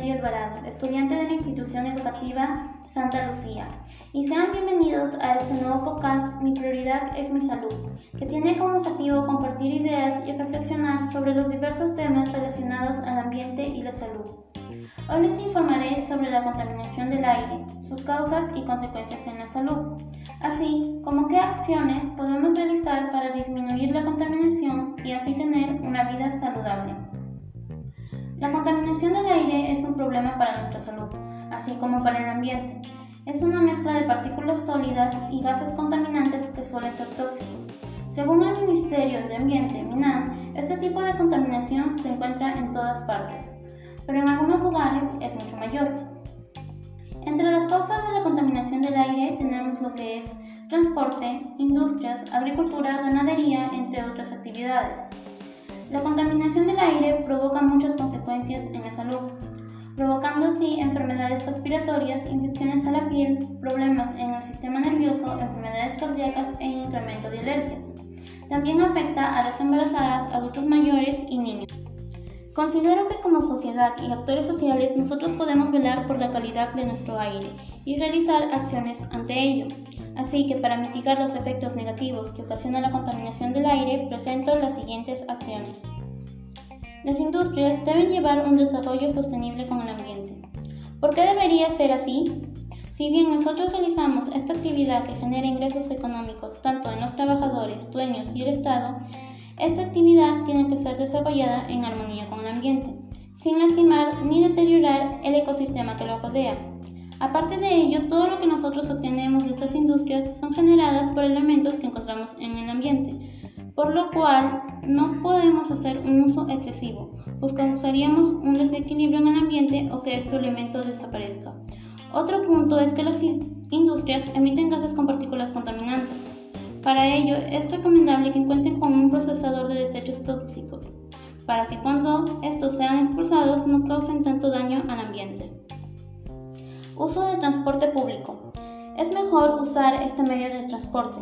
Valerio Alvarado, estudiante de la institución educativa Santa Lucía. Y sean bienvenidos a este nuevo podcast Mi prioridad es mi salud, que tiene como objetivo compartir ideas y reflexionar sobre los diversos temas relacionados al ambiente y la salud. Hoy les informaré sobre la contaminación del aire, sus causas y consecuencias en la salud, así como qué acciones podemos realizar para disminuir la contaminación y así tener problema para nuestra salud, así como para el ambiente. Es una mezcla de partículas sólidas y gases contaminantes que suelen ser tóxicos. Según el Ministerio de Ambiente, MINAM, este tipo de contaminación se encuentra en todas partes, pero en algunos lugares es mucho mayor. Entre las causas de la contaminación del aire tenemos lo que es transporte, industrias, agricultura, ganadería, entre otras actividades. La contaminación del aire provoca muchas consecuencias en la salud, provocando así enfermedades respiratorias, infecciones a la piel, problemas en el sistema nervioso, enfermedades cardíacas e incremento de alergias. También afecta a las embarazadas, adultos mayores y niños. Considero que como sociedad y actores sociales nosotros podemos velar por la calidad de nuestro aire y realizar acciones ante ello. Así que para mitigar los efectos negativos que ocasiona la contaminación del aire, presento las siguientes acciones. Las industrias deben llevar un desarrollo sostenible con el ambiente. ¿Por qué debería ser así? Si bien nosotros realizamos esta actividad que genera ingresos económicos tanto en los trabajadores, dueños y el Estado, esta actividad tiene que ser desarrollada en armonía con el ambiente, sin lastimar ni deteriorar el ecosistema que lo rodea. Aparte de ello, todo lo que nosotros obtenemos de estas industrias son generadas por elementos que encontramos en el ambiente, por lo cual no podemos hacer un uso excesivo, pues causaríamos un desequilibrio en el ambiente o que este elemento desaparezca. Otro punto es que las industrias emiten gases con partículas contaminantes. Para ello es recomendable que cuenten con un procesador de desechos tóxicos, para que cuando estos sean expulsados no causen tanto daño al ambiente. Uso de transporte público. Es mejor usar este medio de transporte,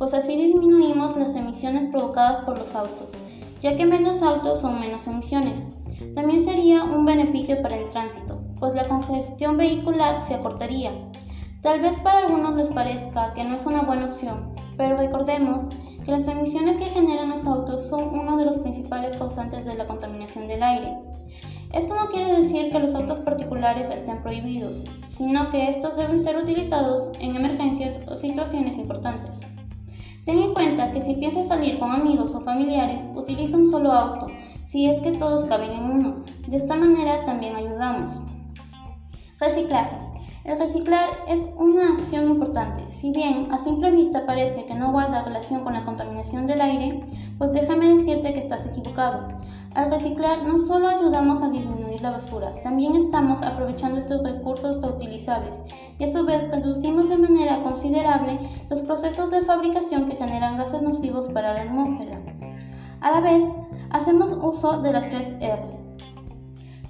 pues así disminuimos las emisiones provocadas por los autos, ya que menos autos son menos emisiones. También sería un beneficio para el tránsito, pues la congestión vehicular se acortaría. Tal vez para algunos les parezca que no es una buena opción, pero recordemos que las emisiones que generan los autos son uno de los principales causantes de la contaminación del aire. Esto no quiere decir que los autos particulares estén prohibidos, sino que estos deben ser utilizados en emergencias o situaciones importantes. Ten en cuenta que si piensas salir con amigos o familiares, utiliza un solo auto, si es que todos caben en uno. De esta manera también ayudamos. Reciclaje. El reciclar es una acción importante. Si bien a simple vista parece que no guarda relación con la contaminación del aire, pues déjame decirte que estás equivocado. Al reciclar no solo ayudamos a disminuir la basura, también estamos aprovechando estos recursos reutilizables y a su vez reducimos de manera considerable los procesos de fabricación que generan gases nocivos para la atmósfera. A la vez, hacemos uso de las tres R.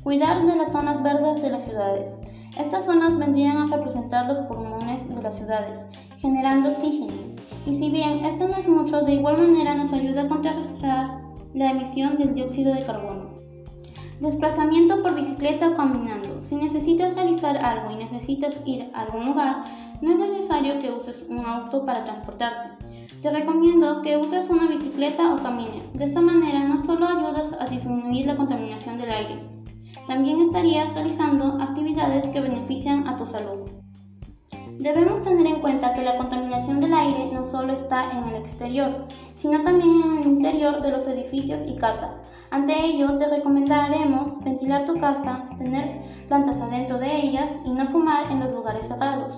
Cuidar de las zonas verdes de las ciudades. Estas zonas vendrían a representar los pulmones de las ciudades, generando oxígeno. Y si bien esto no es mucho, de igual manera nos ayuda a contrarrestar la emisión del dióxido de carbono. Desplazamiento por bicicleta o caminando. Si necesitas realizar algo y necesitas ir a algún lugar, no es necesario que uses un auto para transportarte. Te recomiendo que uses una bicicleta o camines. De esta manera no solo ayudas a disminuir la contaminación del aire, también estarías realizando actividades que benefician a tu salud. Debemos tener en cuenta que la contaminación del aire no solo está en el exterior, sino también en el interior de los edificios y casas. Ante ello, te recomendaremos ventilar tu casa, tener plantas adentro de ellas y no fumar en los lugares cerrados.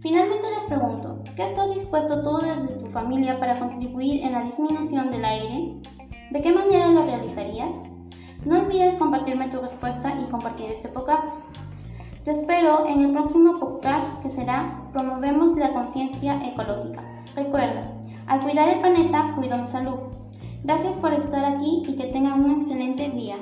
Finalmente les pregunto, ¿qué estás dispuesto tú desde tu familia para contribuir en la disminución del aire? ¿De qué manera lo realizarías? No olvides compartirme tu respuesta y compartir este podcast. Te espero en el próximo podcast que será Promovemos la conciencia ecológica. Recuerda, al cuidar el planeta, cuido mi salud. Gracias por estar aquí y que tengan un excelente día.